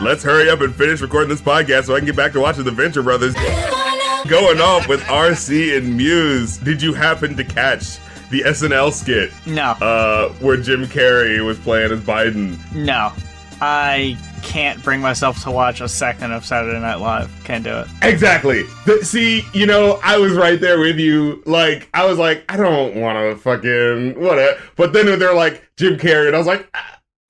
Let's hurry up and finish recording this podcast so I can get back to watching the Venture Brothers. Going off with RC and Muse. Did you happen to catch the SNL skit No, uh, where Jim Carrey was playing as Biden? no. I can't bring myself to watch a second of Saturday Night Live. Can't do it. Exactly. See, you know, I was right there with you. Like, I was like, I don't want to fucking whatever. But then they're like Jim Carrey, and I was like,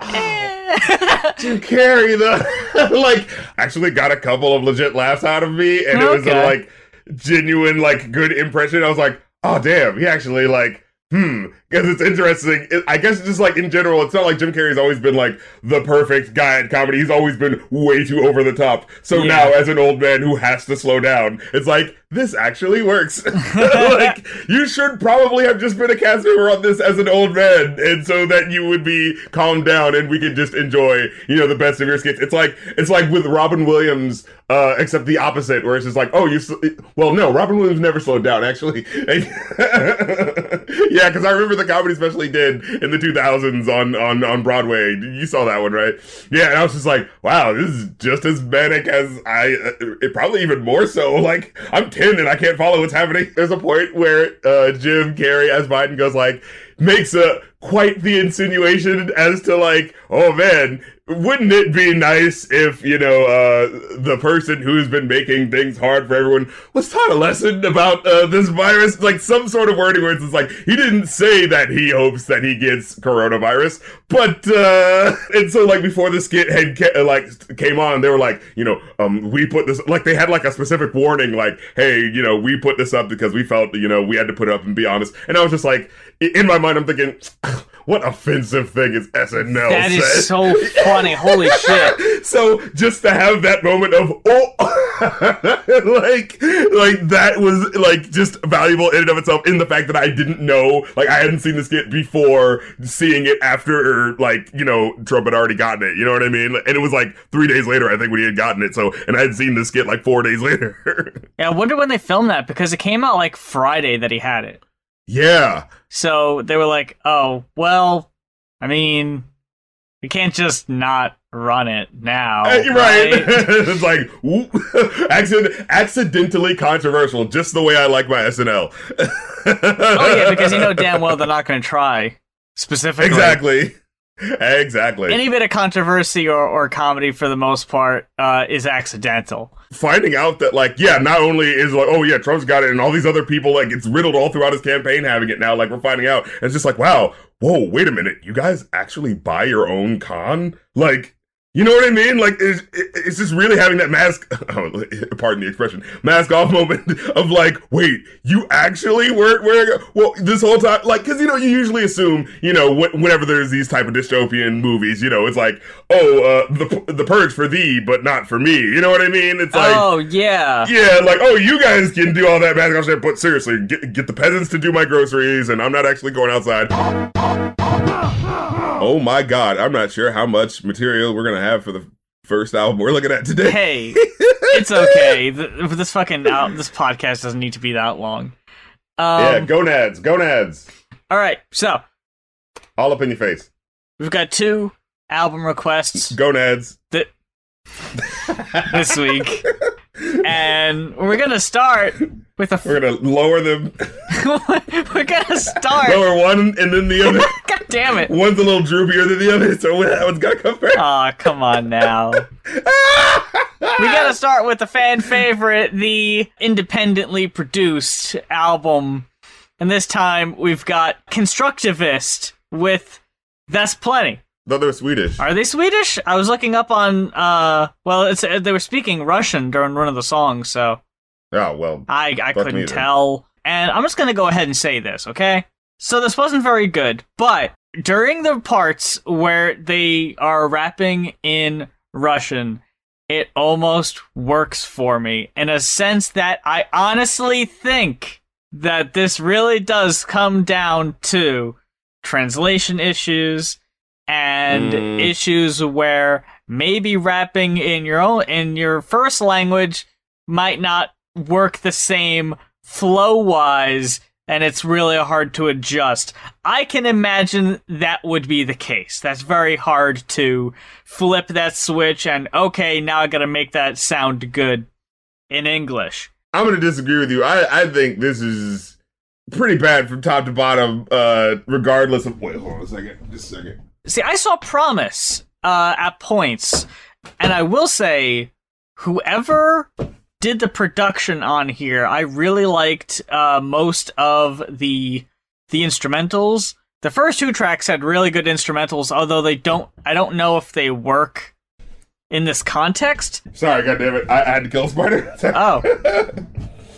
ah, Jim Carrey, the like, actually got a couple of legit laughs out of me, and it was a like genuine, like, good impression. I was like, oh damn, he actually like. Hmm, because it's interesting. It, I guess just like in general, it's not like Jim Carrey's always been like the perfect guy at comedy. He's always been way too over the top. So Yeah. now, as an old man who has to slow down, it's like this actually works. like you should probably have just been a cast member on this as an old man, and so that you would be calmed down and we could just enjoy, you know, the best of your skits. It's like it's like with Robin Williams, uh, except the opposite, where it's just like, oh, you. Sl- well, no, Robin Williams never slowed down actually. yeah, because I remember the comedy special he did in the 2000s on on on Broadway. You saw that one, right? Yeah, and I was just like, wow, this is just as manic as I. Uh, it probably even more so. Like I'm 10 and I can't follow what's happening. There's a point where uh, Jim Carrey as Biden goes like makes a quite the insinuation as to like, oh man, wouldn't it be nice if you know uh, the person who's been making things hard for everyone was taught a lesson about uh, this virus, like some sort of wording where it's like he didn't say that he hopes that he gets coronavirus, but uh, and so like before the skit had ca- like came on, they were like, you know, um, we put this like they had like a specific warning, like, hey, you know, we put this up because we felt you know we had to put it up and be honest, and I was just like, in my mind, I'm thinking. What offensive thing is SNL? That is said? so funny. Holy shit. so just to have that moment of oh like like that was like just valuable in and of itself in the fact that I didn't know like I hadn't seen the skit before seeing it after or like you know Trump had already gotten it you know what I mean and it was like three days later I think when he had gotten it so and I had seen the skit like four days later Yeah, I wonder when they filmed that because it came out like Friday that he had it. Yeah So they were like, oh, well, I mean, we can't just not run it now. Uh, you're right. it's like whoop, accident, accidentally controversial, just the way I like my SNL. Oh, yeah, because you know damn well they're not going to try specifically. exactly, exactly. Any bit of controversy or, or comedy, for the most part, uh, is accidental. Finding out that like yeah, not only is like oh yeah, Trump's got it, and all these other people like it's riddled all throughout his campaign having it now. Like we're finding out, it's just like wow, whoa, wait a minute, you guys actually buy your own con, like. You know what I mean? Like, it's, it's just really having that mask, oh, pardon the expression, mask off moment of like, wait, you actually weren't wearing, well, this whole time, like, cause you know, you usually assume, you know, wh- whenever there's these type of dystopian movies, you know, it's like, oh, uh, the, the purge for thee, but not for me. You know what I mean? It's like, oh, yeah. yeah, like, oh, you guys can do all that mask off shit, but seriously, get, get the peasants to do my groceries, and I'm not actually going outside. Oh my god, I'm not sure how much material we're gonna have for the first album we're looking at today. Hey, it's okay. Th- This fucking out, this podcast doesn't need to be that long. Um, yeah, gonads, gonads, All right, so all up in your face. we've got two album requests Gonads. that this week, and we're gonna start with a. We're gonna lower them, we're gonna start. lower one and then the other. God damn it! One's a little droopier than the other, so that one's gotta come first. Aw, come on now. we gotta start with the fan favorite, the independently produced album. And this time we've got KNSTRKTVST with That's Plenty. Thought they were Swedish. Are they Swedish? I was looking up on, uh, well, it's uh, they were speaking Russian during one of the songs, so Oh well. I, I couldn't tell. And I'm just gonna go ahead and say this, okay? So this wasn't very good, but during the parts where they are rapping in Russian, it almost works for me in a sense that I honestly think that this really does come down to translation issues and Mm. issues where maybe rapping in your own in your first language might not work the same flow wise and it's really hard to adjust. I can imagine that would be the case. That's very hard to flip that switch and okay, now I gotta make that sound good in English. I'm gonna disagree with you. I, I think this is pretty bad from top to bottom, uh, regardless of wait, hold on a second. Just a second. See, I saw promise uh, at points, and I will say, whoever did the production on here, I really liked uh, most of the the instrumentals. The first two tracks had really good instrumentals, although they don't. I don't know if they work in this context. Sorry, goddammit, I, I had to kill spider. Oh,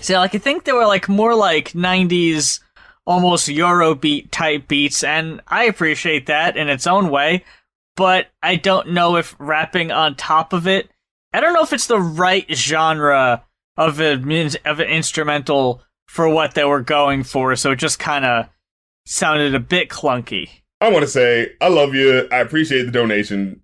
see, like I think they were like more like '90s, almost Eurobeat type beats, and I appreciate that in its own way. But I don't know if rapping on top of it I don't know if it's the right genre of an of an instrumental for what they were going for, so it just kind of sounded a bit clunky. I want to say I love you. I appreciate the donation,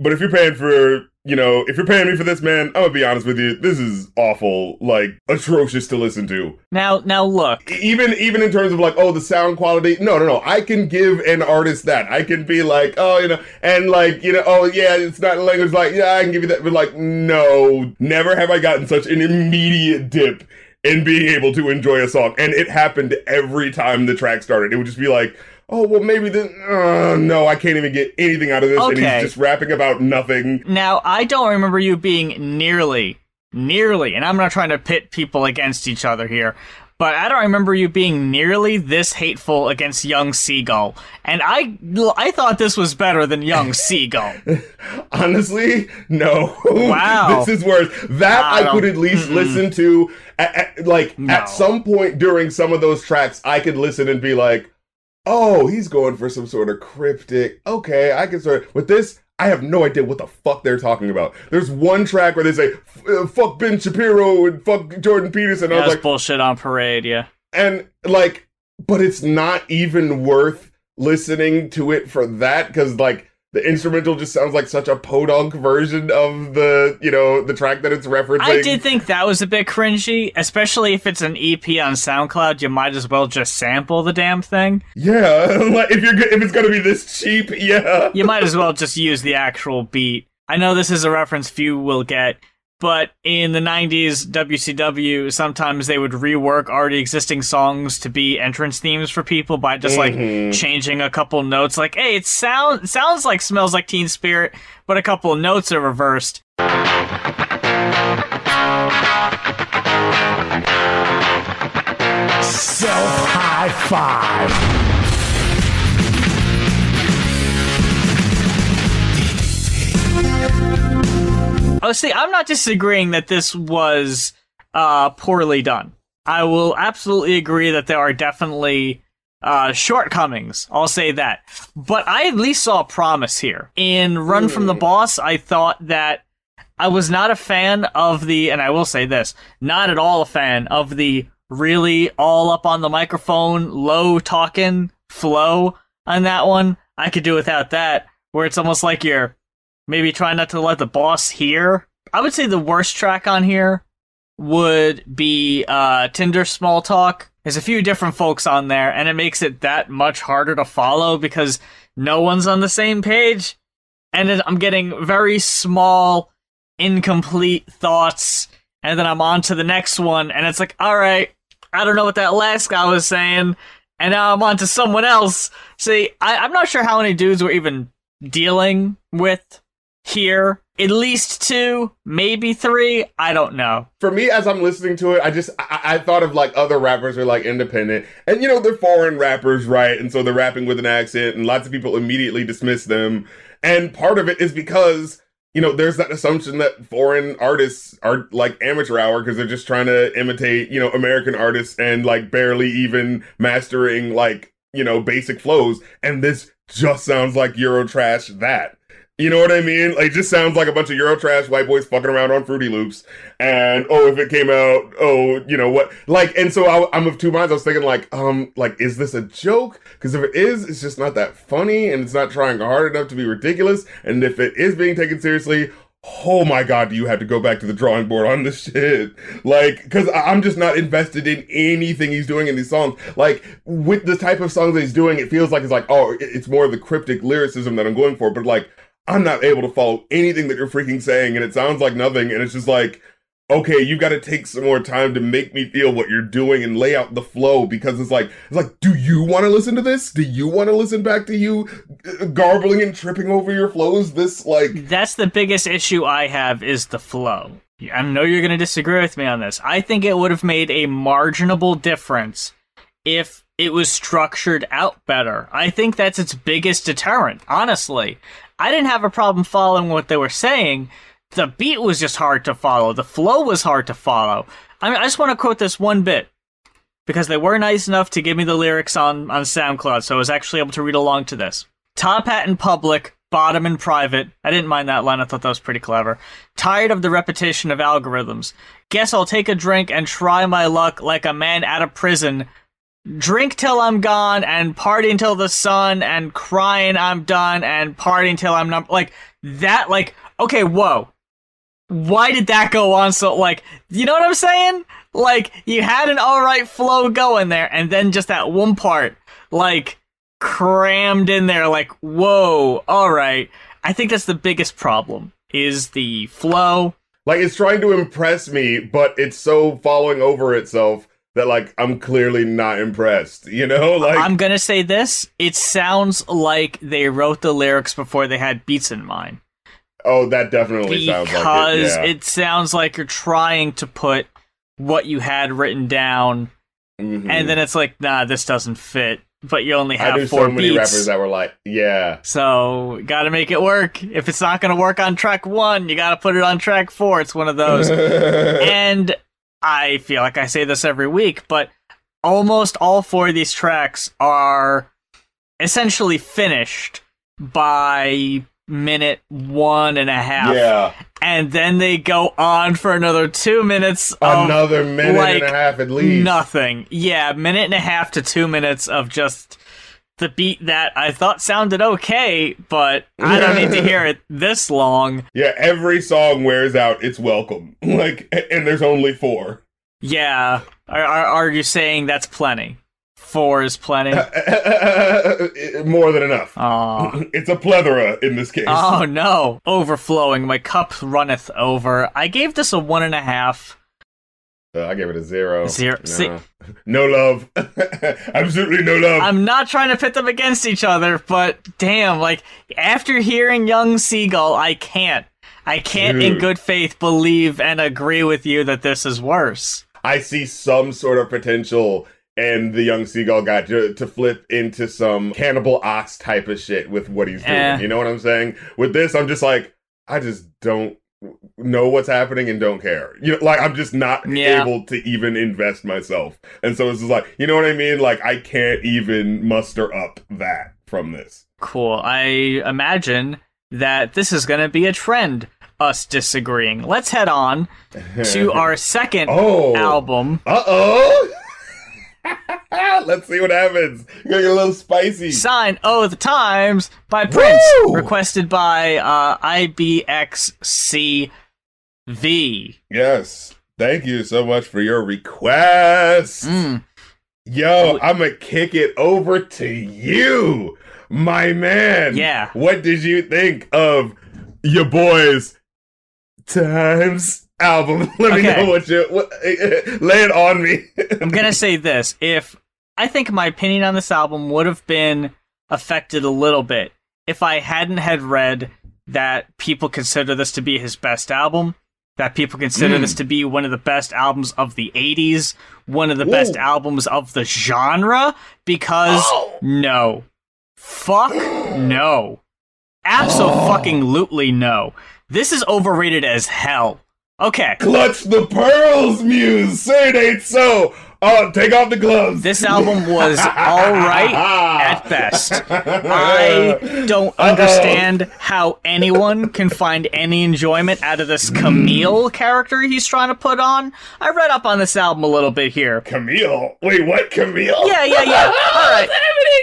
but if you're paying for you know, if you're paying me for this, man, I'm gonna be honest with you. This is awful, like atrocious to listen to. Now, now look. Even even in terms of like, oh, the sound quality. No, no, no. I can give an artist that. I can be like, oh, you know, and like, you know, oh yeah, it's not language. Like, yeah, I can give you that. But like, no, never have I gotten such an immediate dip in being able to enjoy a song, and it happened every time the track started. It would just be like oh well maybe then uh, no i can't even get anything out of this okay. and he's just rapping about nothing now i don't remember you being nearly nearly and i'm not trying to pit people against each other here but I don't remember you being nearly this hateful against Young Seagull. And I I thought this was better than Young Seagull. Honestly, no. Wow. this is worse. That I, I could at least mm-mm. listen to at, at, like no. at some point during some of those tracks I could listen and be like, oh, he's going for some sort of cryptic. Okay, I can sort of. With this, I have no idea what the fuck they're talking about. There's one track where they say uh, "fuck Ben Shapiro" and "fuck Jordan Peterson." Yeah, I was like, bullshit on parade, yeah. And like, but it's not even worth listening to it for that because like the instrumental just sounds like such a podunk version of the you know the track that it's referencing. I did think that was a bit cringy, especially if it's an EP on SoundCloud. You might as well just sample the damn thing. Yeah, like if you're if it's gonna be this cheap, yeah, you might as well just use the actual beat. I know this is a reference few will get but in the 90s WCW sometimes they would rework already existing songs to be entrance themes for people by just mm-hmm. like changing a couple notes. Like hey it sound sounds like smells like teen spirit but a couple notes are reversed. So high five Oh, see, I'm not disagreeing that this was uh, poorly done. I will absolutely agree that there are definitely uh, shortcomings. I'll say that. But I at least saw promise here. In Run from the hmm. Boss, I thought that I was not a fan of the, and I will say this, not at all a fan of the really all up on the microphone, low talking flow on that one. I could do without that, where it's almost like you're maybe try not to let the boss hear. I would say the worst track on here would be uh, Tinder Small Talk. There's a few different folks on there, and it makes it that much harder to follow because no one's on the same page. And then I'm getting very small, incomplete thoughts, and then I'm on to the next one, and it's like, all right, I don't know what that last guy was saying, and now I'm on to someone else. See, I, I'm not sure how many dudes were even dealing with here. At least two, maybe three. I don't know. For me, as I'm listening to it, I just I, I thought of like other rappers are like independent, and you know they're foreign rappers, right? And so they're rapping with an accent, and lots of people immediately dismiss them. And part of it is because you know, there's that assumption that foreign artists are like amateur hour because they're just trying to imitate, you know, American artists and like barely even mastering like, you know, basic flows. And this just sounds like Eurotrash that. You know what I mean? Like, just sounds like a bunch of Eurotrash white boys fucking around on Fruity Loops. And oh, if it came out, oh, you know what? Like, and so I, am of two minds. I was thinking, like, um, like, is this a joke? Because if it is, it's just not that funny, and it's not trying hard enough to be ridiculous. And if it is being taken seriously, oh my god, do you have to go back to the drawing board on this shit? Like, because I'm just not invested in anything he's doing in these songs. Like, with the type of songs that he's doing, it feels like it's like, oh, it's more of the cryptic lyricism that I'm going for. But like, I'm not able to follow anything that you're freaking saying, and it sounds like nothing. And it's just like, okay, you got to take some more time to make me feel what you're doing and lay out the flow because it's like, it's like, do you want to listen to this? Do you want to listen back to you uh, garbling and tripping over your flows? This like, That's the biggest issue I have is the flow. I know you're going to disagree with me on this. I think it would have made a marginable difference if it was structured out better. I think that's its biggest deterrent, honestly. I didn't have a problem following what they were saying. The beat was just hard to follow. The flow was hard to follow. I mean, I just want to quote this one bit because they were nice enough to give me the lyrics on, on SoundCloud, so I was actually able to read along to this. Top hat in public, bottom in private. I didn't mind that line, I thought that was pretty clever. Tired of the repetition of algorithms. Guess I'll take a drink and try my luck like a man out of prison. Drink till I'm gone and party until the sun and crying I'm done and party until I'm not like that like okay, whoa. Why did that go on so like you know what I'm saying? Like you had an alright flow going there and then just that one part like crammed in there like whoa, alright. I think that's the biggest problem is the flow. like it's trying to impress me, but it's so following over itself that like I'm clearly not impressed. You know, like I'm gonna say this. It sounds like they wrote the lyrics before they had beats in mind. oh, that definitely sounds like because it. Yeah. it sounds like you're trying to put what you had written down, Mhm. and then it's like, nah, this doesn't fit. But you only I have knew four so many beats, rappers that were like, yeah. so gotta make it work. If it's not gonna work on track one, you gotta put it on track four. It's one of those. and I feel like I say this every week, but almost all four of these tracks are essentially finished by minute one and a half. yeah, And then they go on for another two minutes of another minute like, and a half at least. nothing. Yeah, minute and a half to two minutes of just the beat that I thought sounded okay, but I don't need to hear it this long. Yeah, every song wears out its welcome. Like, and there's only four. Yeah. Are, are, are you saying that's plenty? Four is plenty? More than enough. Aw. It's a plethora in this case. Oh no. Overflowing. My cup runneth over. I gave this a one and a half. Uh, I gave it a zero. Zero- No, see- no love. Absolutely no love. I'm not trying to pit them against each other, but damn, like, after hearing Young Seagull, I can't. I can't in good faith believe and agree with you that this is worse. I see some sort of potential and the young seagull guy to, to flip into some cannibal ox type of shit with what he's doing. Eh. You know what I'm saying? With this, I'm just like, I just don't know what's happening and don't care. You know, like I'm just not Yeah. able to even invest myself. And so it's just like, you know what I mean? Like I can't even muster up that from this. Cool. I imagine that this is going to be a trend, us disagreeing. Let's head on to our second Oh. album. Uh oh. Let's see what happens. You're gonna get a little spicy. Sign Oh the Times by Prince, Woo! requested by uh, IBXCV. Yes. Thank you so much for your request. Mm. Yo, I'm gonna kick it over to you, my man. Yeah. What did you think of your boys' Times album? Let me know what you what, lay it on me. I'm gonna say this: if I think my opinion on this album would have been affected a little bit if I hadn't had read that people consider this to be his best album, that people consider Mm. this to be one of the best albums of the '80s, one of the best albums of the genre. Because Oh. no, fuck no, absolutely no. This is overrated as hell. Okay. Clutch the pearls, Muse. Say it ain't so. Oh, take off the gloves. This album was alright at best. I don't understand how anyone can find any enjoyment out of this Camille hmm. character he's trying to put on. I read up on this album a little bit here. Camille. Wait, what? Camille? Yeah, yeah, yeah. All right.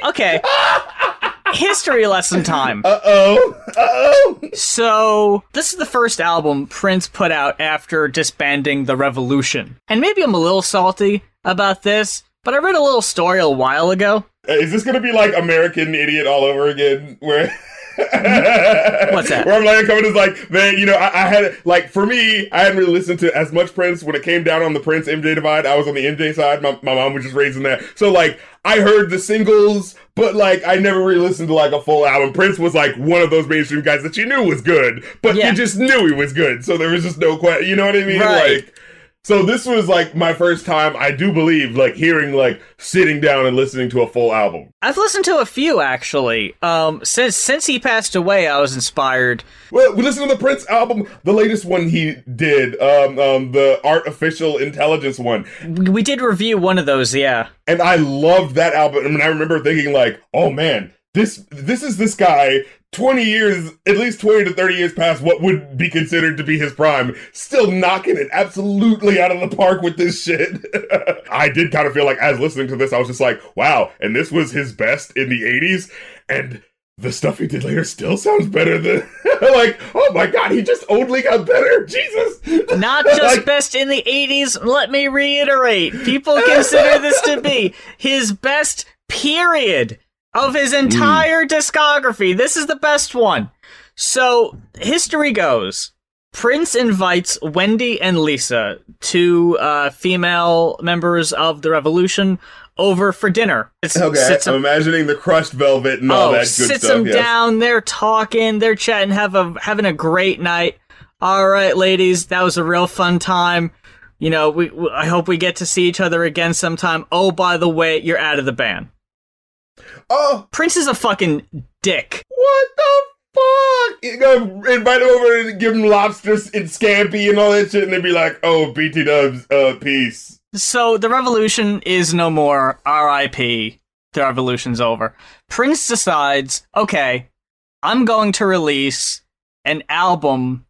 Okay. history lesson time. Uh oh. Uh oh. So, this is the first album Prince put out after disbanding The Revolution. And maybe I'm a little salty about this, but I read a little story a while ago. Is this gonna be like American Idiot all over again? Where What's that? Where I'm like coming is like, man, you know, I, I had like for me, I hadn't really listened to as much Prince when it came down on the Prince MJ divide. I was on the MJ side. My, my mom was just raising that. So like I heard the singles, but like I never really listened to like a full album. Prince was like one of those mainstream guys that you knew was good, but Yeah. you just knew he was good. So there was just no question. You know what I mean? Right. Like so this was like my first time, I do believe, like hearing like sitting down and listening to a full album. I've listened to a few actually. Um, since since he passed away, I was inspired. Well, we listened to the Prince album, the latest one he did, um, um, the Artificial Intelligence one, We we did review one of those, yeah. and I loved that album. I mean, I remember thinking like, oh man, this this is this guy. 20 years, at least 20 to 30 years past what would be considered to be his prime, still knocking it absolutely out of the park with this shit. I did kind of feel like, as listening to this, I was just like, wow, and this was his best in the 80s, and the stuff he did later still sounds better than, like, oh my god, he just only got better. Jesus. Not just Like- best in the 80s, let me reiterate. People consider this to be his best period of his entire discography. This is the best one. So, history goes Prince invites Wendy and Lisa, two uh, female members of the revolution, over for dinner. It's- Okay, sits I'm imagining the crushed velvet and all oh, that good sits stuff. them yes. down. They're talking. They're chatting. Have a having a great night. All right, ladies, that was a real fun time. You know, we, we I hope we get to see each other again sometime. Oh, by the way, you're out of the band. Oh, Prince is a fucking dick. what the fuck? You go invite him over and give him lobsters and scampi and all that shit, and they'd be like, "Oh, BT Dubs, uh, peace." So the revolution is no more. R.I.P. The revolution's over. Prince decides, okay, I'm going to release an album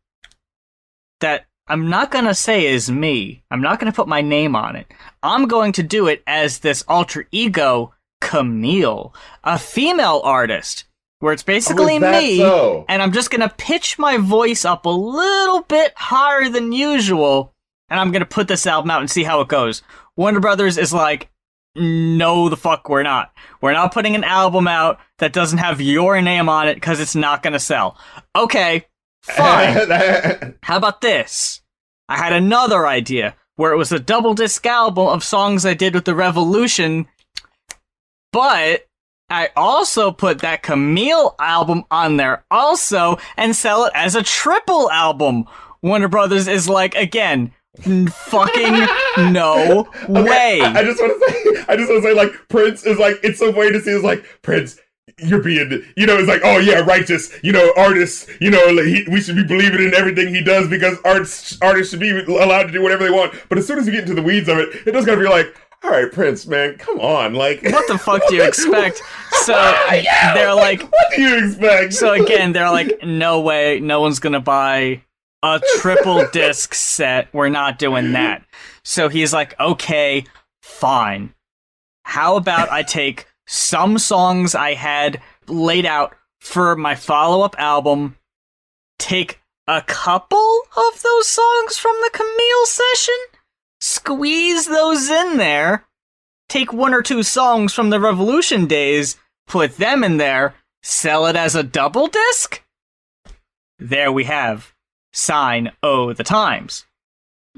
that I'm not gonna say is me. I'm not gonna put my name on it. I'm going to do it as this alter ego, Camille, a female artist, where it's basically Oh, me, so? and I'm just gonna pitch my voice up a little bit higher than usual, and I'm gonna put this album out and see how it goes. Warner Brothers is like, no, the fuck, we're not. We're not putting an album out that doesn't have your name on it because it's not gonna sell. Okay, fine. How about this? I had another idea where it was a double disc album of songs I did with the Revolution, but I also put that Camille album on there also and sell it as a triple album. Warner Brothers is like, again, fucking no way. I, I just want to say, I just want to say, like Prince is like, it's so funny to see. Is like Prince. You're being, you know, it's like, oh yeah, righteous, you know, artists, you know, like, he, we should be believing in everything he does because arts, artists should be allowed to do whatever they want. But as soon as you get into the weeds of it, it does gotta be like, all right, Prince, man, come on, like, what the fuck do you expect? So Yeah, they're like, what do you expect? So again, they're like, no way, no one's gonna buy a triple disc set. We're not doing that. So he's like, okay, fine. How about I take some songs I had laid out for my follow up album, take a couple of those songs from the Camille session, squeeze those in there, take one or two songs from the Revolution days, put them in there, sell it as a double disc? There we have Sign O the Times.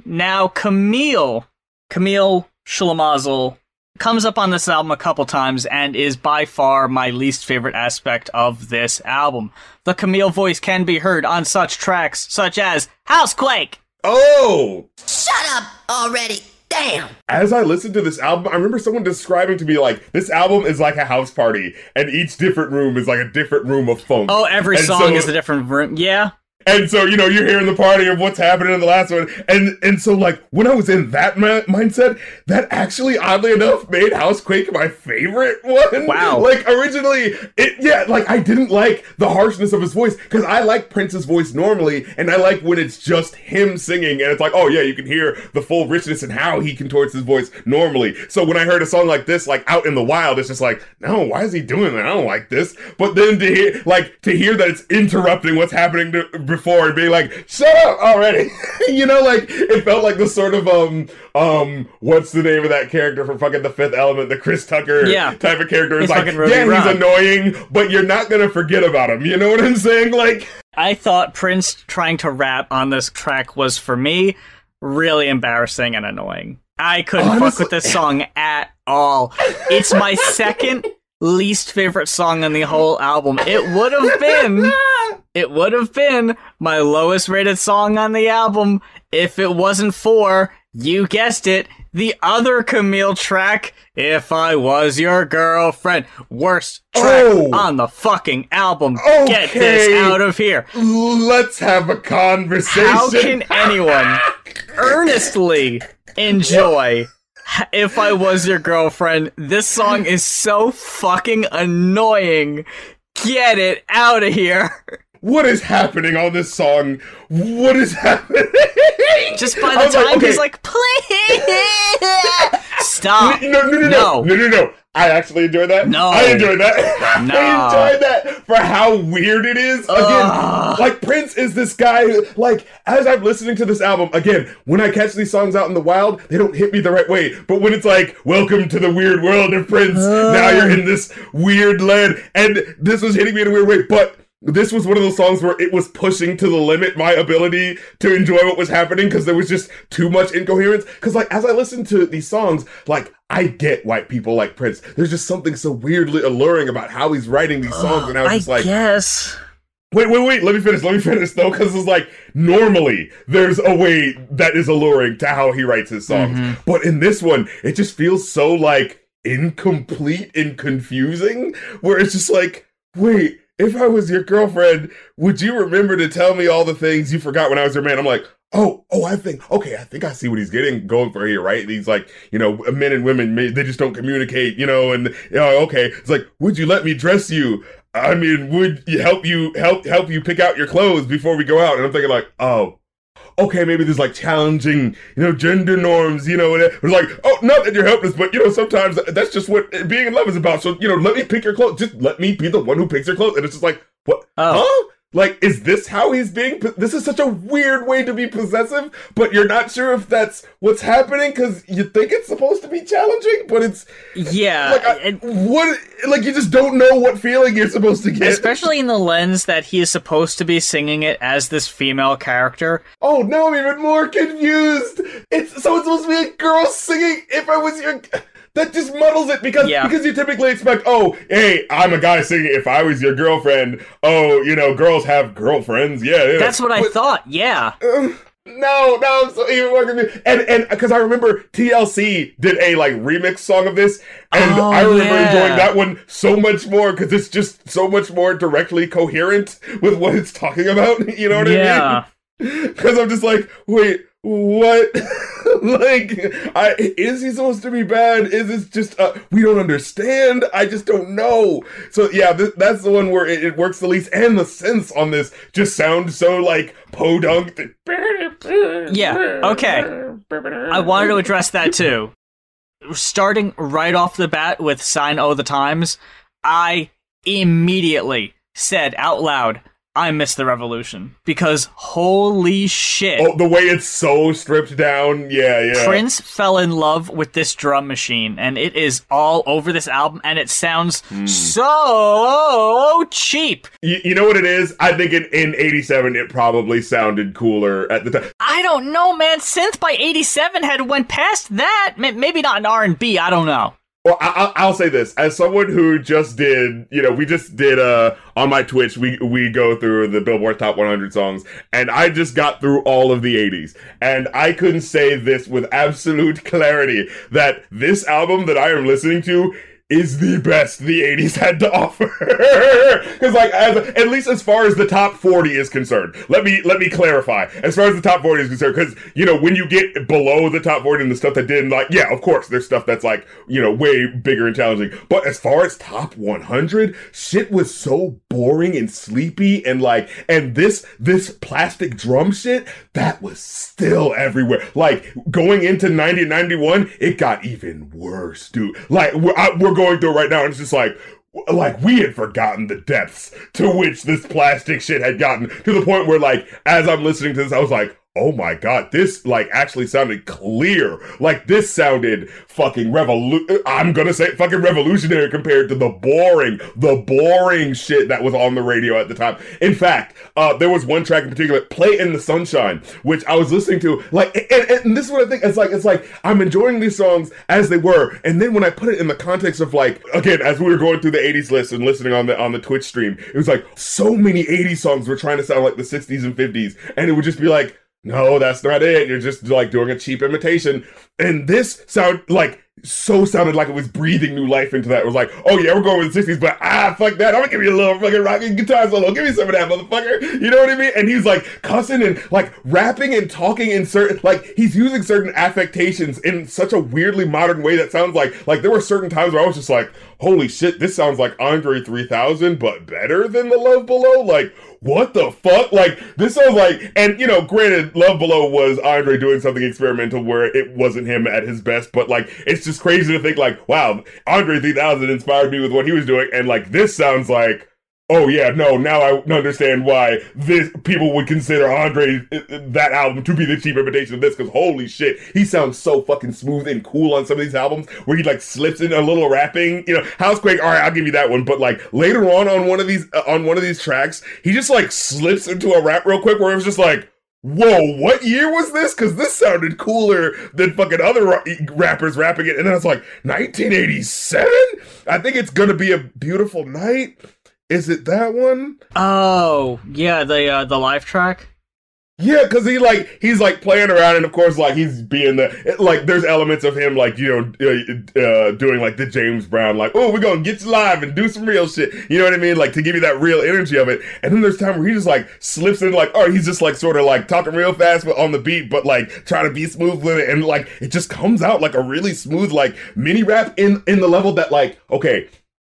Now, Camille, Camille Shalamazel, comes up on this album a couple times and is by far my least favorite aspect of this album. The Camille voice can be heard on such tracks such as Housequake. Oh, Shut up already. Damn. as I listened to this album, I remember someone describing to me like this album is like a house party, and each different room is like a different room of funk. Oh, every And song so- is a different room. Yeah. And so, you know, you're hearing the party of what's happening in the last one. And and so like when I was in that ma- mindset, that actually oddly enough made Housequake my favorite one. Wow. Like originally it yeah, like I didn't like the harshness of his voice cuz I like Prince's voice normally and I like when it's just him singing and it's like, "Oh yeah, you can hear the full richness and how he contorts his voice normally." So when I heard a song like this like out in the wild, it's just like, "No, why is he doing that? I don't like this." But then to hear like to hear that it's interrupting what's happening to, before and being like, "Shut up already," you know, like it felt like the sort of um um what's the name of that character from fucking The Fifth Element, the Chris Tucker Yeah. type of character. Is like, yeah, he's annoying, but you're not gonna forget about him. You know what I'm saying? Like, I thought Prince trying to rap on this track was for me really embarrassing and annoying. I couldn't fuck with this song at all. It's my second least favorite song on the whole album. It would have been it would have been my lowest rated song on the album if it wasn't for, you guessed it, the other Camille track, If I Was Your Girlfriend. Worst track Oh. on the fucking album. Get this out of here. let's have a conversation. How can anyone earnestly enjoy if I was your girlfriend? This song is so fucking annoying. Get it out of here. What is happening on this song? What is happening? Just by the time okay, he's like, please stop. no, no, no, no, No. no, no, no. I actually enjoyed that. No. I enjoyed that. No. I enjoyed that for how weird it is. Again, Ugh. like Prince is this guy. who- Like as I'm listening to this album, again, when I catch these songs out in the wild, they don't hit me the right way. But when it's like, "Welcome to the weird world of Prince," now you're in this weird land, and this was hitting me in a weird way, but. This was one of those songs where it was pushing to the limit my ability to enjoy what was happening because there was just too much incoherence. Because, like, as I listened to these songs, like, I get white people like Prince. There's just something so weirdly alluring about how he's writing these songs, and I was I just like, yes. Wait, wait, wait. Let me finish. Let me finish though, because it's like normally there's a way that is alluring to how he writes his songs, Mm-hmm. but in this one, it just feels so like incomplete and confusing. Where it's just like, wait, if I was your girlfriend, would you remember to tell me all the things you forgot when I was your man? I'm like. Oh, oh, I think, okay, I think I see what he's getting going for here, right? He's like, you know, men and women, they just don't communicate, you know, and, you know, okay. It's like, would you let me dress you? I mean, would you help you help help you pick out your clothes before we go out? And I'm thinking like, oh, okay, maybe there's like challenging, you know, gender norms, you know, and it- it's like, oh, not that you're helpless, but you know, sometimes that's just what being in love is about. So, you know, let me pick your clothes. Just let me be the one who picks your clothes. And it's just like, what? Oh. Huh? Like, is this how he's being? po- This is such a weird way to be possessive, but you're not sure if that's what's happening because you think it's supposed to be challenging, but it's Yeah. like, I, it- what? Like, you just don't know what feeling you're supposed to get. especially in the lens that he is supposed to be singing it as this female character. Oh, now I'm even more confused. It's so it's supposed to be a girl singing. If I was your, that just muddles it because Yeah. because you typically expect, oh, hey, I'm a guy singing. If I was your girlfriend, oh, you know, girls have girlfriends. Yeah, yeah. That's what I thought. Yeah. Um, no, no, I'm so even more confused. And and because I remember TLC did a like remix song of this, and Oh, I remember yeah. enjoying that one so much more because it's just so much more directly coherent with what it's talking about. You know what I mean? Yeah. Because I'm just like, wait, what? like, I is he supposed to be bad? Is this just uh, we don't understand? I just don't know. So yeah, th- that's the one where it, it works the least, and the sense on this just sound so like podunk. Yeah, okay. I wanted to address that too. Starting right off the bat with Sign O the Times, I immediately said out loud, I miss the revolution. Because holy shit. Oh, the way it's so stripped down. Yeah, yeah. Prince fell in love with this drum machine, and it is all over this album, and it sounds Hmm. so cheap. You, you know what it is? I think in, in 87 it probably sounded cooler at the time. I don't know, man. Synth by '87 had went past that. Maybe not in R and B. I don't know. Well, I, I- I'll say this. As someone who just did, you know, we just did uh on my Twitch, we we go through the Billboard Top 100 songs, and I just got through all of the 80s, and I couldn't say this with absolute clarity that this album that I am listening to is the best the 80s had to offer. Cuz like as at least as far as the top 40 is concerned. Let me let me clarify. As far as the top 40 is concerned cuz you know, when you get below the top 40 and the stuff that didn't like yeah, of course there's stuff that's like, you know, way bigger and challenging. But as far as top 100, shit was so boring and sleepy and like and this this plastic drum shit that was still everywhere. Like going into 90 91, it got even worse, dude. Like we're, I, we're going through it right now and it's just like like we had forgotten the depths to which this plastic shit had gotten to the point where like as I'm listening to this I was like oh my god this like actually sounded clear. Like this sounded fucking revolu i'm gonna say fucking revolutionary compared to the boring the boring shit that was on the radio at the time. In fact uh there was one track in particular play in the sunshine which i was listening to like and, and this is what i think it's like it's like i'm enjoying these songs as they were and then when i put it in the context of like again as we were going through the 80s list and listening on the on the twitch stream it was like so many 80s songs were trying to sound like the 60s and 50s and it would just be like no, that's not it. You're just like doing a cheap imitation. And this sound like so sounded like it was breathing new life into that. It was like, oh yeah, we're going with the 60s, but ah, fuck that. I'm gonna give you a little fucking rocking guitar solo. Give me some of that, motherfucker. You know what I mean? And he's like cussing and like rapping and talking in certain, like he's using certain affectations in such a weirdly modern way that sounds like, like there were certain times where I was just like, holy shit, this sounds like Andre 3000, but better than The Love Below. Like, what the fuck? Like, this sounds like, and you know, granted, Love Below was Andre doing something experimental where it wasn't him at his best, but like, it's just crazy to think, like, wow, Andre 3000 inspired me with what he was doing, and like, this sounds like, oh yeah, no, now I understand why this people would consider Andre uh, that album to be the cheap imitation of this, because holy shit, he sounds so fucking smooth and cool on some of these albums where he like slips in a little rapping, you know, Housequake, all right, I'll give you that one, but like later on on one of these uh, on one of these tracks, he just like slips into a rap real quick where it was just like whoa, what year was this? Because this sounded cooler than fucking other ra- rappers rapping it. And then I was like, 1987? I think it's gonna be a beautiful night. Is it that one? Oh, yeah, the uh, the live track. Yeah, because he like he's like playing around, and of course, like he's being the like. There's elements of him like you know uh, uh, doing like the James Brown, like oh we're gonna get you live and do some real shit. You know what I mean? Like to give you that real energy of it. And then there's time where he just like slips in like oh he's just like sort of like talking real fast but on the beat, but like trying to be smooth with it, and like it just comes out like a really smooth like mini rap in in the level that like okay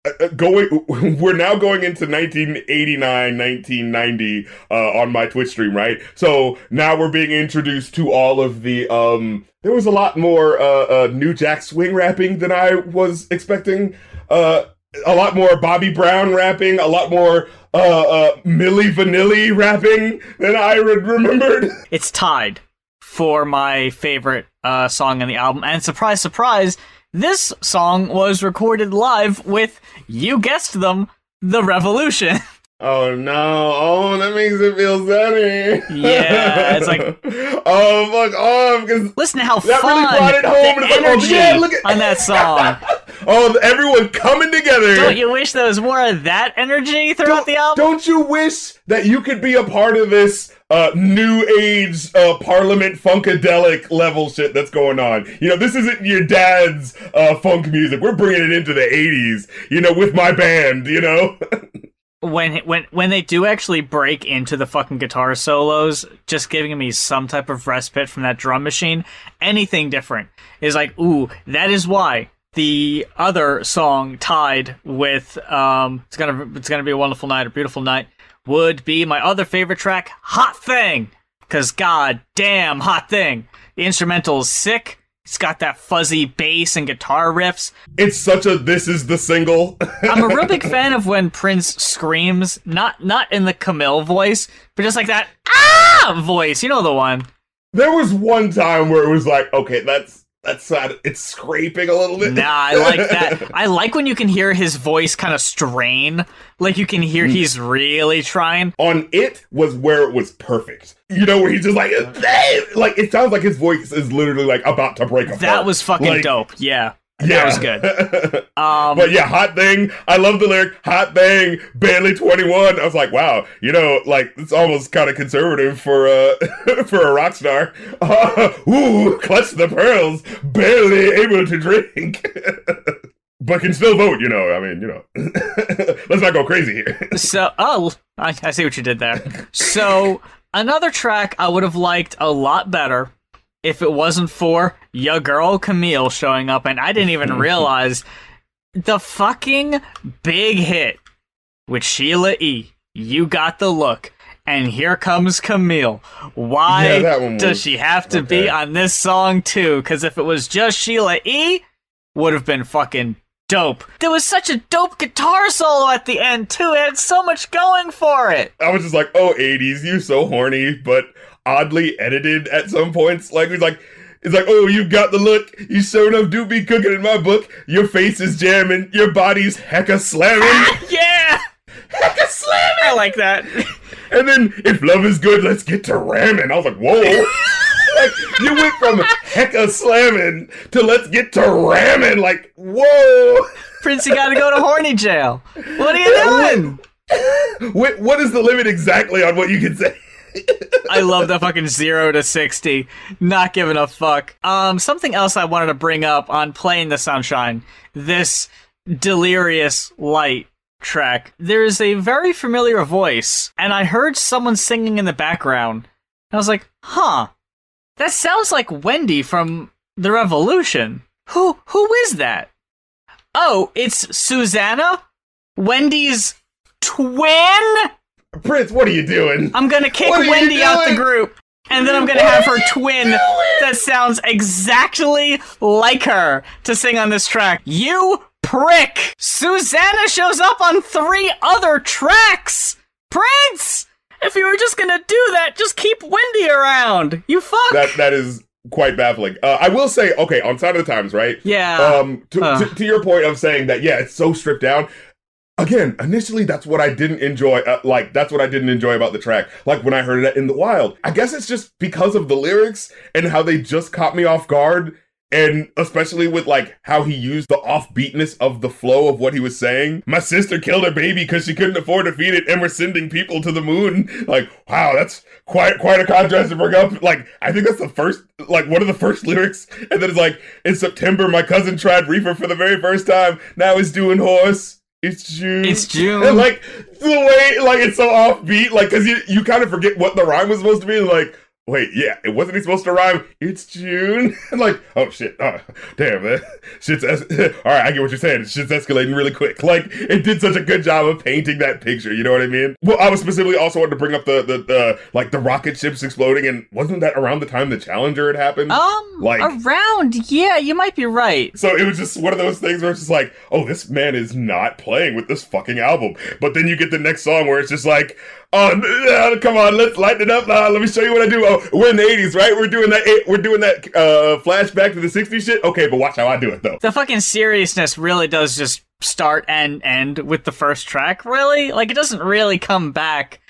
uh, going we're now going into 1989 1990 uh, on my twitch stream right? So now we're being introduced to all of the um there was a lot more uh, uh new jack swing rapping than i was expecting. Uh a lot more bobby brown rapping a lot more uh uh vanilli rapping than i re- remembered. It's tied for my favorite uh, song on the album, and surprise, surprise, this song was recorded live with you guessed them, the Revolution. Oh no! Oh, that makes it feel sunny. Yeah, it's like- oh fuck off! Because Listen to how That fun really brought it home, the and it's like, oh, energy yeah, look at- on that song. oh, everyone coming together. Don't you wish there was more of that energy throughout the album? Don't you wish that you could be a part of this uh, new age uh, Parliament funkadelic level shit that's going on? You know, this isn't your dad's uh, funk music. We're bringing it into the '80s. You know, with my band. You know. when when when they do actually break into the fucking guitar solos, just giving me some type of respite from that drum machine, anything different is like, ooh, that is why the other song tied with um it's gonna it's gonna be a wonderful night, a beautiful night would be my other favorite track, Hot Thing. Cause god damn hot thing. The instrumental is sick. It's got that fuzzy bass and guitar riffs. it's such a. This is the single. I'm a real big fan of when Prince screams, not not in the Camille voice, but just like that ah voice. You know the one. there was one time where it was like, okay, that's that's sad. It's scraping a little bit. Nah, I like that. I like when you can hear his voice kind of strain, like you can hear mm. he's really trying. on it was where it was perfect. You know, where he's just like, like it sounds like his voice is literally like about to break apart. That was fucking Like, dope. Yeah, Yeah, that was good. Um, but yeah, hot thing. I love the lyric. Hot thing. Barely twenty one. I was like, wow. You know, like it's almost kind of conservative for uh for a rock star. Uh, ooh, clutch the pearls. Barely able to drink. but can still vote. You know, I mean, you know, let's not go crazy here. So, oh, I, I see what you did there. So, another track I would have liked a lot better if it wasn't for your girl Camille showing up, and I didn't even realize the fucking big hit with Sheila E. You got the look. And here comes Camille. Why Yeah, does was- she have to okay. be on this song too? Because if it was just Sheila E., would have been fucking dope. There was such a dope guitar solo at the end too. It had so much going for it. I was just like, oh, 80s, you so horny, but oddly edited at some points. Like, he's like, it's like, oh, you got the look. You sure enough do be cooking in my book. Your face is jamming. Your body's hecka slamming. Ah, yeah, hecka slamming. I like that. And then, if love is good, let's get to ramming. I was like, whoa. like, you went from hecka slamming to let's get to ramming. Like, whoa. Prince, you gotta go to horny jail. What are you doing? What, what is the limit exactly on what you can say? I love the fucking zero to sixty. Not giving a fuck. Um, something else I wanted to bring up on Play in the Sunshine. This delirious light track. There is a very familiar voice, and I heard someone singing in the background. I was like, huh, that sounds like Wendy from the Revolution. Who who is that? Oh, it's Susannah, Wendy's twin. Prince, what are you doing? I'm gonna kick What Wendy out the group, and then I'm gonna have her twin that sounds exactly like her to sing on this track. You prick! Susannah shows up on three other tracks! Prince! If you were just gonna do that, just keep Wendy around! You fuck! that that is quite baffling. Uh, I will say, okay, on Sign O the Times, right? yeah. Um, to, uh. to, to your point of saying that, yeah, it's so stripped down. Again, initially, that's what I didn't enjoy. Uh, like, that's what I didn't enjoy about the track. Like when I heard it in the wild. I guess it's just because of the lyrics and how they just caught me off guard. And especially with like how he used the offbeatness of the flow of what he was saying. My sister killed her baby because she couldn't afford to feed it, and we're sending people to the moon. Like, wow, that's quite quite a contrast to bring up. Like, I think that's the first, like one of the first lyrics, and then it's like, in September, my cousin tried reefer for the very first time. Now he's doing horse. It's June. It's June. And like the way, like it's so offbeat, like because you you kind of forget what the rhyme was supposed to be. Like, wait, yeah, it wasn't he supposed to rhyme? It's June. like, oh shit, oh, damn, man, shit's es- all right. I get what you're saying. Shit's escalating really quick. Like, it did such a good job of painting that picture. You know what I mean? Well, I was specifically also wanted to bring up the the, the like the rocket ships exploding, and wasn't that around the time the Challenger had happened? um, like- around, yeah, you might be right. So it was just one of those things where it's just like, oh, this man is not playing with this fucking album. But then you get the next song where it's just like, oh, uh, come on, let's lighten it up. Uh, let me show you what I do. Oh, we're in the '80s, right? We're doing that. eh, We're doing that uh, flashback to the '60s shit. Okay, but watch how I do it though. the fucking seriousness really does just start and end with the first track really like it doesn't really come back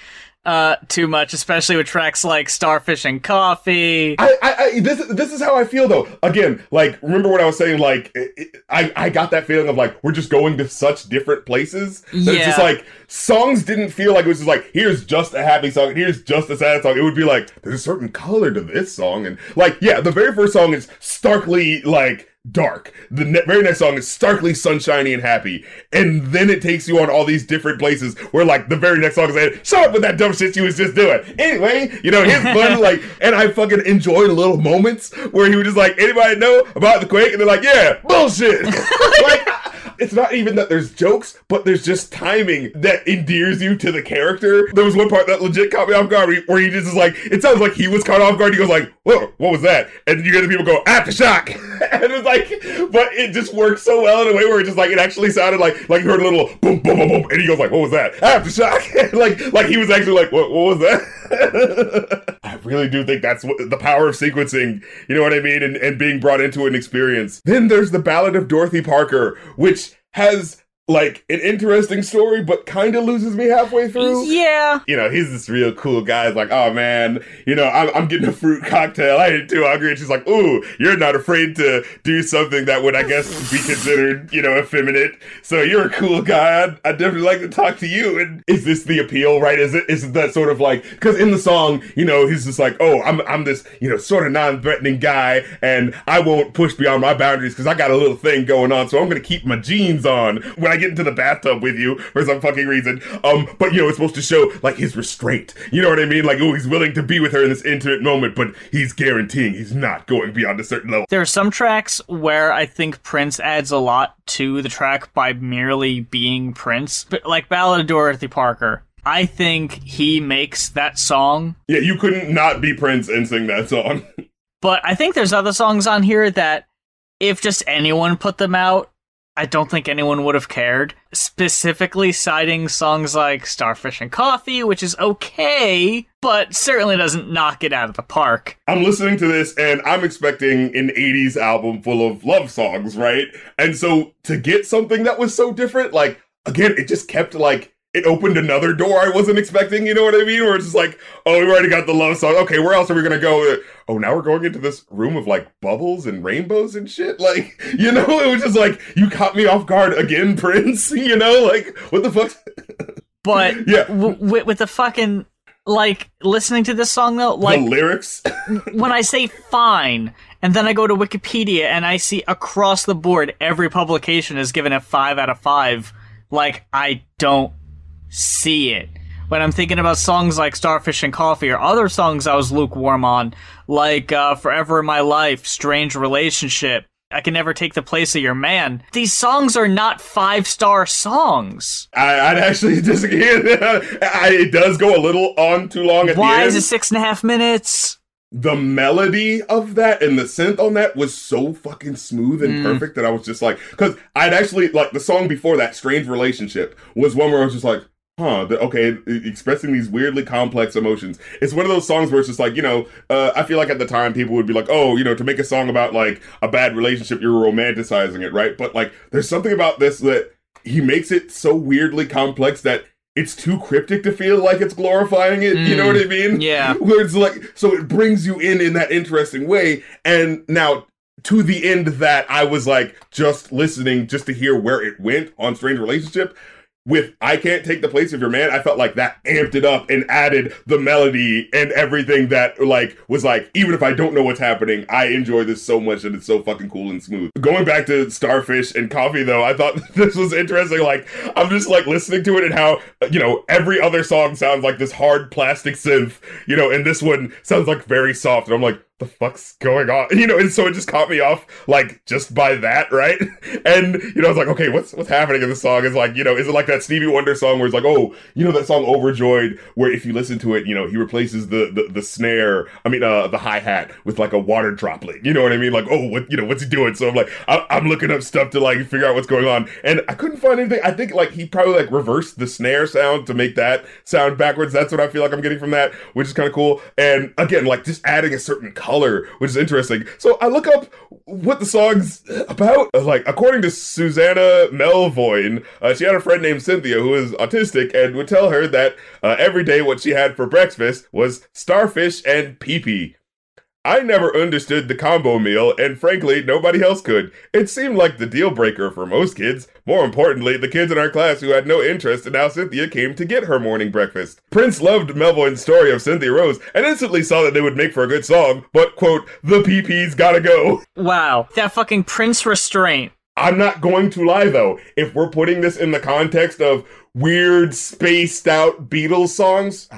uh too much especially with tracks like starfish and coffee I, I, I this this is how I feel though. Again, like remember what I was saying? Like it, it- I, I got that feeling of like we're just going to such different places. That It's just like songs didn't feel like it was just like here's just a happy song, here's just a sad song. It would be like there's a certain color to this song, and like yeah, the very first song is starkly like dark. The ne- very next song is starkly sunshiny and happy, and then it takes you on all these different places where like the very next song is like, shut up with that dumb shit you was just doing. Anyway, you know, his fun like, and I fucking enjoyed little moments where he was just like, anybody know about the quake? And they're like, yeah, bullshit. like. It's not even that there's jokes, but there's just timing that endears you to the character. There was one part that legit caught me off guard where he- just is like, it sounds like he was caught off guard. He goes like, whoa, what was that? And you hear the people go, aftershock. and it's like, but it just works so well in a way where it just like, it actually sounded like, like you heard a little boom, boom, boom, boom. And he goes like, what was that? Aftershock. like, like he was actually like, what, what was that? I really do think that's what the power of sequencing, you know what I mean? And, and being brought into an experience. Then there's the Ballad of Dorothy Parker, which has like an interesting story, but kind of loses me halfway through. Yeah. You know, he's this real cool guy. He's like, oh man, you know, I'm, I'm getting a fruit cocktail. I ain't too hungry. And she's like, ooh, you're not afraid to do something that would, I guess, be considered, you know, effeminate. So you're a cool guy. I'd, I'd definitely like to talk to you. And is this the appeal, right? Is it, is it that sort of like, because in the song, you know, he's just like, oh, I'm, I'm this, you know, sort of non-threatening guy, and I won't push beyond my boundaries because I got a little thing going on. So I'm going to keep my jeans on when I get into the bathtub with you for some fucking reason. Um, but you know, it's supposed to show like his restraint. You know what I mean? Like, oh, he's willing to be with her in this intimate moment, but he's guaranteeing he's not going beyond a certain level. There are some tracks where I think Prince adds a lot to the track by merely being Prince, but like Ballad of Dorothy Parker. I think he makes that song, Yeah, you couldn't not be Prince and sing that song. but I think there's other songs on here that if just anyone put them out, I don't think anyone would have cared. Specifically citing songs like Starfish and Coffee, which is okay, but certainly doesn't knock it out of the park. I'm listening to this and I'm expecting an 80s album full of love songs, right? And so to get something that was so different, like, again, it just kept like, it opened another door I wasn't expecting, you know what I mean? Where it's just like, oh, we already got the love song. Okay, where else are we gonna go? Oh, now we're going into this room of like bubbles and rainbows and shit. Like, you know, it was just like, you caught me off guard again, Prince. You know, like, what the fuck? But Yeah. w- with, with the fucking like listening to this song though, the like lyrics. when I say fine, and then I go to Wikipedia and I see across the board every publication is given a five out of five. Like I don't see it. When I'm thinking about songs like Starfish and Coffee or other songs I was lukewarm on, like uh, Forever in My Life, Strange Relationship, I Can Never Take the Place of Your Man, these songs are not five star songs. I, I'd actually disagree. I, it does go a little on too long at the Why is it six and a half minutes? the melody of that and the synth on that was so fucking smooth and perfect that I was just like, because I'd actually like the song before that, "Strange Relationship," was one where I was just like, huh, the, okay, expressing these weirdly complex emotions. It's one of those songs where it's just like, you know, uh, I feel like at the time people would be like, oh, you know, to make a song about like a bad relationship, you're romanticizing it, right? But like, there's something about this that he makes it so weirdly complex that. It's too cryptic to feel like it's glorifying it. You know what I mean? Yeah. where it's like so it brings you in in that interesting way and now to the end that i was like just listening just to hear where it went on strange relationship with I Can't Take the Place of Your Man, I felt like that amped it up and added the melody and everything that like was like, even if I don't know what's happening, I enjoy this so much and it's so fucking cool and smooth. Going back to Starfish and Coffee though, I thought this was interesting. Like I'm just like listening to it and how you know every other song sounds like this hard plastic synth, you know, and this one sounds like very soft. And I'm like, the fuck's going on? You know, and so it just caught me off like just by that, right? And you know, I was like, okay, what's what's happening in the song? Is like, you know, is it like that Stevie Wonder song where it's like, oh, you know, that song Overjoyed, where if you listen to it, you know, he replaces the the, the snare, I mean, uh, the hi hat with like a water droplet. You know what I mean? Like, oh, what you know, what's he doing? So I'm like, I, I'm looking up stuff to like figure out what's going on, and I couldn't find anything. I think like he probably like reversed the snare sound to make that sound backwards. That's what I feel like I'm getting from that, which is kind of cool. And again, like just adding a certain color, which is interesting. So I look up what the song's about. Uh, Like, according to Susannah Melvoin, uh, she had a friend named Cynthia who is autistic and would tell her that uh, every day what she had for breakfast was starfish and pee pee. I never understood the combo meal, and frankly, nobody else could. It seemed like the deal breaker for most kids. More importantly, the kids in our class who had no interest in how Cynthia came to get her morning breakfast. Prince loved Melvoin's story of Cynthia Rose and instantly saw that they would make for a good song, but, quote, the PP's gotta go. Wow, that fucking Prince restraint. I'm not going to lie though, if we're putting this in the context of weird, spaced out Beatles songs,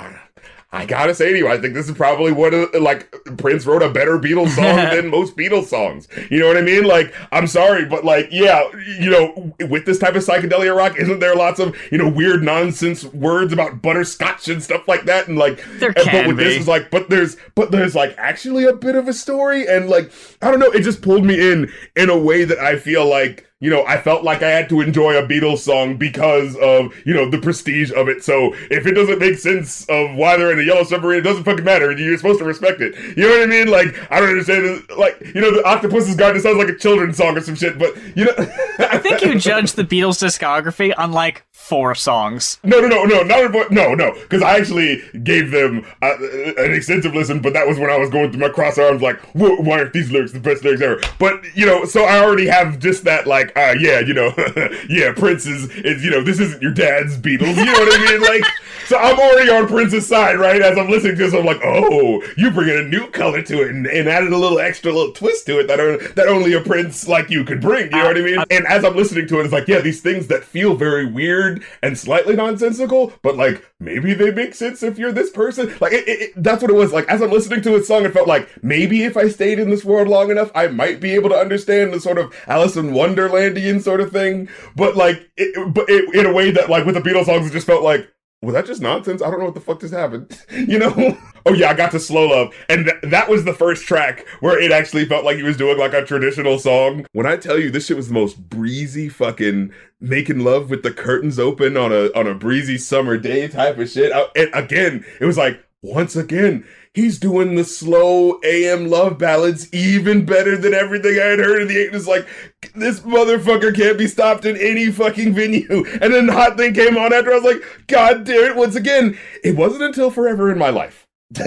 I gotta say to you, I think this is probably one of uh, like Prince wrote a better Beatles song than most Beatles songs. You know what I mean? Like, I'm sorry, but like, yeah, you know, with this type of psychedelia rock, isn't there lots of you know weird nonsense words about butterscotch and stuff like that? And like, There and- but can with this is like, but there's but there's like actually a bit of a story, and like I don't know, it just pulled me in in a way that I feel like you know, I felt like I had to enjoy a Beatles song because of, you know, the prestige of it. So if it doesn't make sense of why they're in a yellow submarine, it doesn't fucking matter. You're supposed to respect it. You know what I mean? Like, I don't understand. Like, you know, the Octopus's Garden sounds like a children's song or some shit, but, you know. I think you judge the Beatles discography on like four songs. No, no, no, no, not no, no, because I actually gave them uh, an extensive listen, but that was when I was going through my cross arms, like, why aren't these lyrics the best lyrics ever? But you know, so I already have just that, like, uh, yeah, you know, yeah, Prince is, is, you know, this isn't your dad's Beatles, you know what I mean? Like, so I'm already on Prince's side, right? As I'm listening to this, I'm like, oh, you bringing a new color to it and, and added a little extra little twist to it that are, that only a Prince like you could bring. You know what I mean? And as I'm listening to it, it's like, yeah, these things that feel very weird and slightly nonsensical, but like maybe they make sense if you're this person. Like it, it, that's what it was. Like as I'm listening to his song, it felt like maybe if I stayed in this world long enough, I might be able to understand the sort of Alice in Wonderlandian sort of thing. But like, it, but in a way that like with the Beatles songs, it just felt like was that just nonsense? I don't know what the fuck just happened. You know? oh yeah, I got to Slow Love. And th- that was the first track where it actually felt like he was doing like a traditional song. When I tell you this shit was the most breezy fucking making love with the curtains open on a on a breezy summer day type of shit. I, and again, it was like once again, he's doing the slow AM love ballads even better than everything I had heard in the 80s. Like, this motherfucker can't be stopped in any fucking venue. And then Hot Thing came on after. I was like, God damn it. Once again, it wasn't until Forever in My Life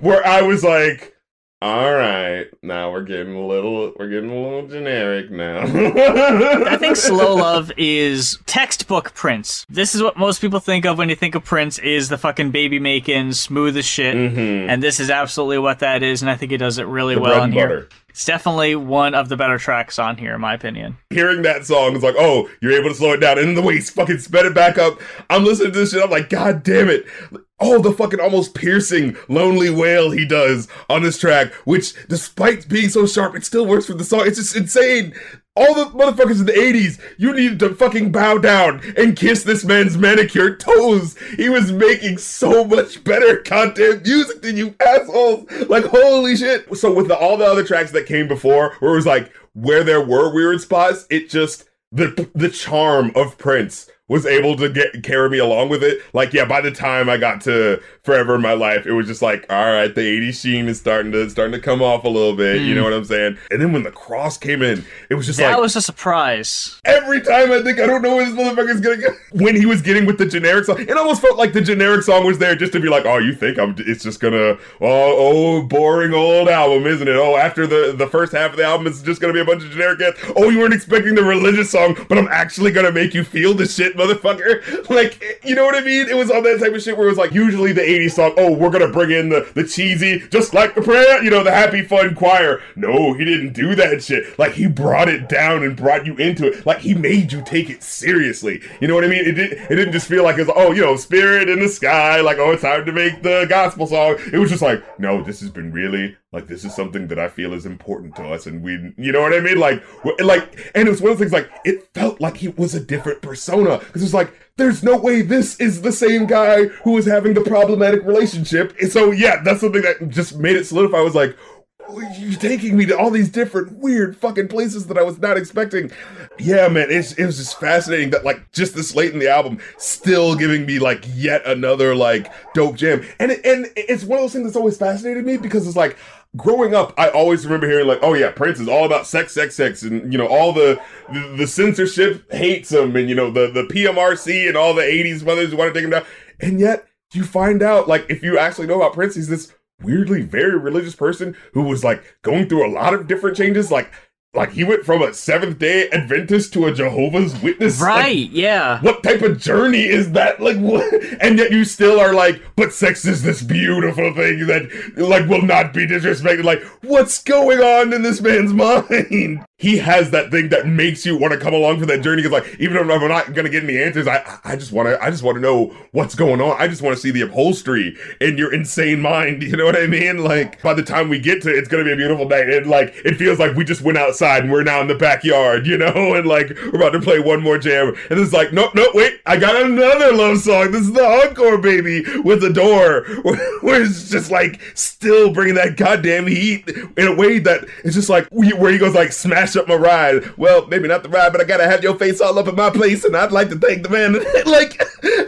where I was like, all right, now we're getting a little we're getting a little generic now. I think Slow Love is textbook Prince. This is what most people think of when you think of Prince is the fucking baby making smooth as shit. Mhm. And this is absolutely what that is, and I think he does it really The well on here. It's definitely one of the better tracks on here, in my opinion. Hearing that song is like, oh, you're able to slow it down, and then the way he's fucking sped it back up. I'm listening to this shit. I'm like, God damn it! Oh, the fucking almost piercing lonely wail he does on this track, which despite being so sharp, it still works for the song. It's just insane. All the motherfuckers in the 80s, you needed to fucking bow down and kiss this man's manicured toes. He was making so much better goddamn music than you assholes. Like, holy shit. So, with the, all the other tracks that came before, where it was like, where there were weird spots, it just, the, the charm of Prince was able to get carry me along with it. Like, yeah, by the time I got to Forever in My Life, it was just like, all right, the 80s sheen is starting to starting to come off a little bit. You know hmm. what I'm saying? And then when the cross came in, it was just That like that was a surprise. every time I think I don't know when this motherfucker's gonna get when he was getting with the generic song, it almost felt like the generic song was there just to be like, oh, you think I'm it's just gonna oh oh boring old album, isn't it? Oh, after the the first half of the album, it's just gonna be a bunch of generic hits. Oh, you weren't expecting the religious song, but I'm actually gonna make you feel the shit, motherfucker. Like, you know what I mean? It was all that type of shit where it was like usually the 80s song, oh, we're gonna bring in the the cheesy, just like the prayer, you know, the happy fun choir. No, he didn't do that shit. Like he brought it down and brought you into it. Like he made you take it seriously. You know what I mean? It did. It didn't just feel like it's oh, you know, spirit in the sky. Like oh, it's time to make the gospel song. It was just like no, this has been really like this is something that I feel is important to us, and we, you know what I mean? Like, like, and it was one of those things like it felt like he was a different persona because it's like there's no way this is the same guy who was having the problematic relationship. And so yeah, that's something that just made it solidify. I was like, oh, you're taking me to all these different weird fucking places that I was not expecting. Yeah, man, it's, it was just fascinating that like just this late in the album, still giving me like yet another like dope jam. And and it's one of those things that's always fascinated me because it's like growing up, I always remember hearing like, oh yeah, Prince is all about sex, sex, sex, and you know all the the, the censorship hates him, and you know the the PMRC and all the '80s mothers want to take him down. And yet you find out like if you actually know about Prince, he's this weirdly very religious person who was like going through a lot of different changes, like. Like he went from a Seventh Day Adventist to a Jehovah's Witness. Like, Right, yeah. what type of journey is that? Like, what? And yet you still are like, but sex is this beautiful thing that, like, will not be disrespected. Like, what's going on in this man's mind? He has that thing that makes you want to come along for that journey. Because, like, even if I'm not gonna get any answers, I, I just want to, I just want to know what's going on. I just want to see the upholstery in your insane mind. You know what I mean? Like, by the time we get to, it, it's gonna be a beautiful night, and like, it feels like we just went outside outside and we're now in the backyard, you know, and like we're about to play one more jam. And it's like, nope, nope, wait, I got another love song. This is the encore baby with the door, where it's just like still bringing that goddamn heat in a way that it's just like where he goes like, smash up my ride. Well, maybe not the ride, but I gotta have your face all up in my place, and I'd like to thank the man. like,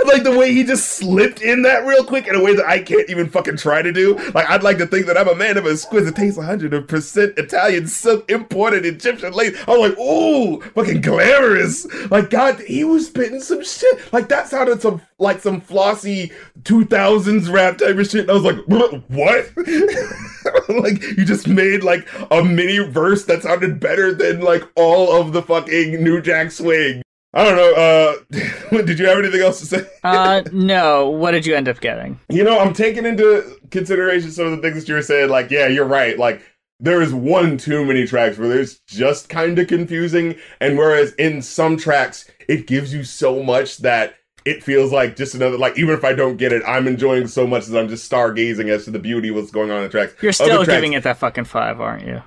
like the way he just slipped in that real quick in a way that I can't even fucking try to do. Like, I'd like to think that I'm a man of exquisite taste, 100% Italian silk imported Egyptian lace. I was like, ooh, fucking glamorous. Like, God, he was spitting some shit. Like, that sounded some like some flossy 2000s rap type of shit. And I was like, what? like, you just made like a mini verse that sounded better than like all of the fucking New Jack Swing. I don't know. Uh, did you have anything else to say? uh, no. What did you end up getting? You know, I'm taking into consideration some of the things that you were saying. Like, yeah, you're right. Like, there is one too many tracks where there's just kind of confusing, and whereas in some tracks it gives you so much that it feels like just another like even if I don't get it, I'm enjoying so much that I'm just stargazing as to the beauty of what's going on in the tracks. You're still tracks, giving it that fucking five, aren't you?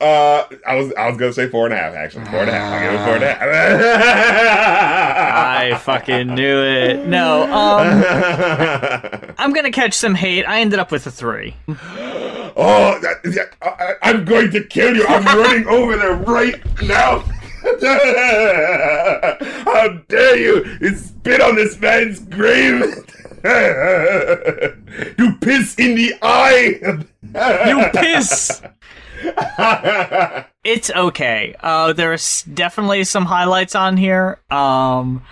Uh, I was I was gonna say four and a half actually four and a half. I give it four and a half. I fucking knew it. No, um, I'm gonna catch some hate. I ended up with a three. Oh, that, yeah, I, I'm going to kill you. I'm running over there right now. How dare you! You spit on this man's grave. you piss in the eye. you piss it's okay. Uh, there's definitely some highlights on here. Um,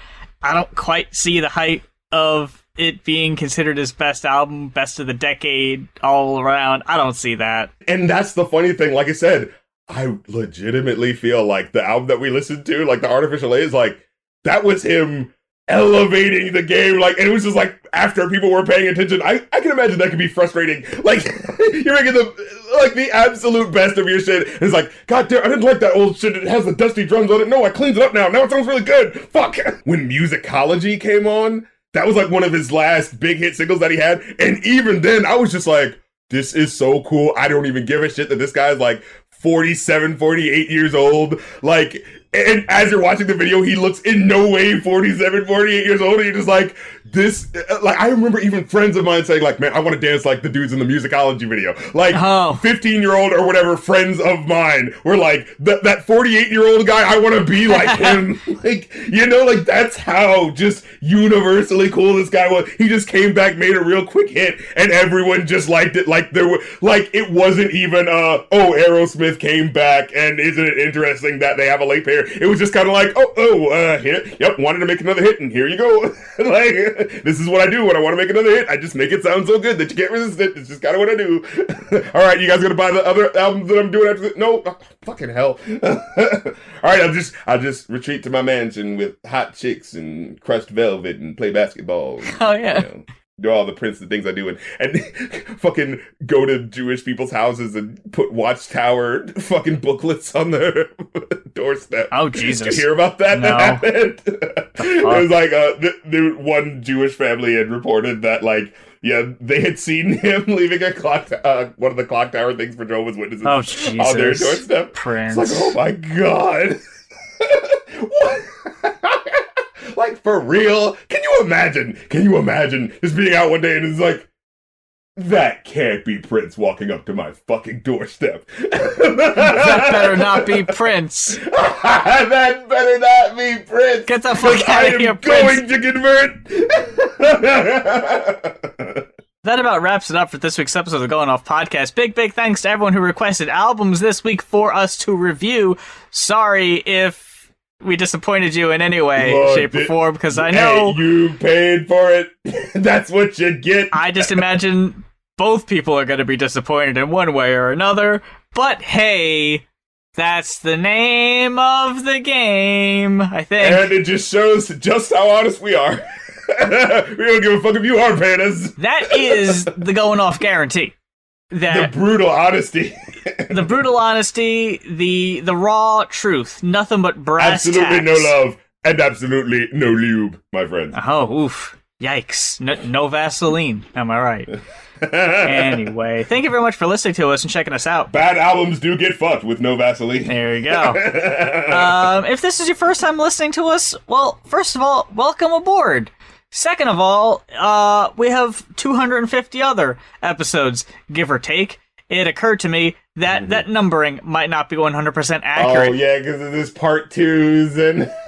I don't quite see the height of it being considered his best album, best of the decade, all around. I don't see that. And that's the funny thing. Like I said, I legitimately feel like the album that we listened to, like the Art Official Age, is like that was him elevating the game. Like, and it was just like after people were paying attention. I, I can imagine that could be frustrating. Like, you're making the like the absolute best of your shit. And it's like, God damn, I didn't like that old shit. It has the dusty drums on it. No, I cleaned it up now. Now it sounds really good. Fuck. When Musicology came on, that was like one of his last big hit singles that he had. And even then, I was just like, this is so cool. I don't even give a shit that this guy's like 47, 48 years old. Like, and as you're watching the video, he looks in no way 47, 48 years old. And you're just like, this, like, I remember even friends of mine saying, like, man, I want to dance like the dudes in the musicology video. Like, 15 oh. year old or whatever friends of mine were like, that that 48 year old guy, I want to be like him. like, you know, like, that's how just universally cool this guy was. He just came back, made a real quick hit, and everyone just liked it. Like, there were, like, it wasn't even, uh, oh, Aerosmith came back, and isn't it interesting that they have a late pair? It was just kind of like, oh, oh, uh, here, yep, wanted to make another hit, and here you go. like, this is what I do when I want to make another hit. I just make it sound so good that you can't resist it. It's just kind of what I do. All right, you guys gonna buy the other albums that I'm doing after this? No, oh, fucking hell. All right, I'll just, I'll just retreat to my mansion with hot chicks and crushed velvet and play basketball. Oh yeah. You know do all the Prince the things I do and and fucking go to Jewish people's houses and put Watchtower fucking booklets on their doorstep. Oh Jesus! Did you hear about that? No. That happened. it was like uh, the, the one Jewish family had reported that like yeah, they had seen him leaving a clock, uh, one of the clock tower things for Jehovah's Witnesses oh, Jesus. on their doorstep. Prince. It's like, oh my god. Like for real? Can you imagine? Can you imagine just being out one day and it's like, that can't be Prince walking up to my fucking doorstep. that better not be Prince. that better not be Prince. Get the fuck out of here, Prince. I am going to convert. That about wraps it up for this week's episode of the Going Off Podcast. Big, big thanks to everyone who requested albums this week for us to review. Sorry if we disappointed you in any way, Look, shape, or form because I know hey, you paid for it. That's what you get. I just imagine both people are going to be disappointed in one way or another. But hey, that's the name of the game, I think. And it just shows just how honest we are. we don't give a fuck if you are paying us. That is the going off guarantee that the brutal honesty, the brutal honesty, the the raw truth, nothing but brass. Absolutely tacks. no love and absolutely no lube, my friends. Oh, oof. Yikes! No, no Vaseline. Am I right? anyway, thank you very much for listening to us and checking us out. Bad albums do get fucked with no Vaseline. There you go. um, if this is your first time listening to us, well, first of all, welcome aboard. Second of all, uh, we have 250 other episodes, give or take. It occurred to me that that numbering might not be 100% accurate. Oh yeah, because of this part twos and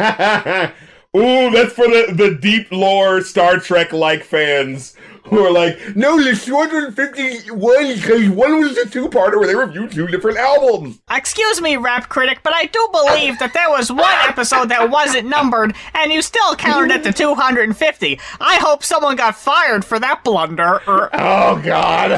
ooh, that's for the the deep lore Star Trek like fans who are like, no, there's 251 because one was a two parter where they reviewed two different albums. Excuse me, rap critic, but I do believe that there was one episode that wasn't numbered, and you still counted it to 250. I hope someone got fired for that blunder. Er, Oh God.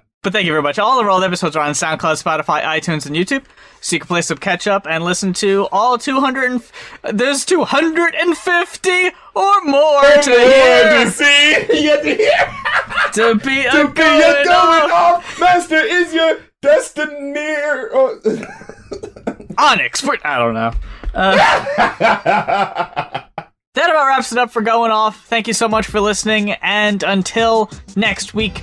But thank you very much. All the rolled episodes are on SoundCloud, Spotify, iTunes, and YouTube, so you can play some catch up and listen to all 200. And f- there's 250 or more to hear to see, you have to hear. to be a To be going going off. off, master is your destiny. Oh. Onyx. for- I don't know. Uh, that about wraps it up for going off. Thank you so much for listening, and until next week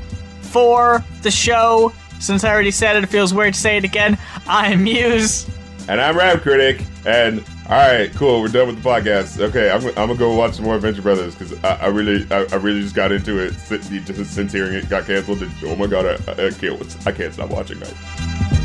for the show. Since I already said it, it feels weird to say it again. I'm Muse. And I'm Rap Critic. And all right, cool. We're done with the podcast. Okay, I'm, I'm gonna go watch some more Adventure Brothers because I, I really, I, I really just got into it just since hearing it got canceled. And, oh my god, I, I can't, I can't stop watching that.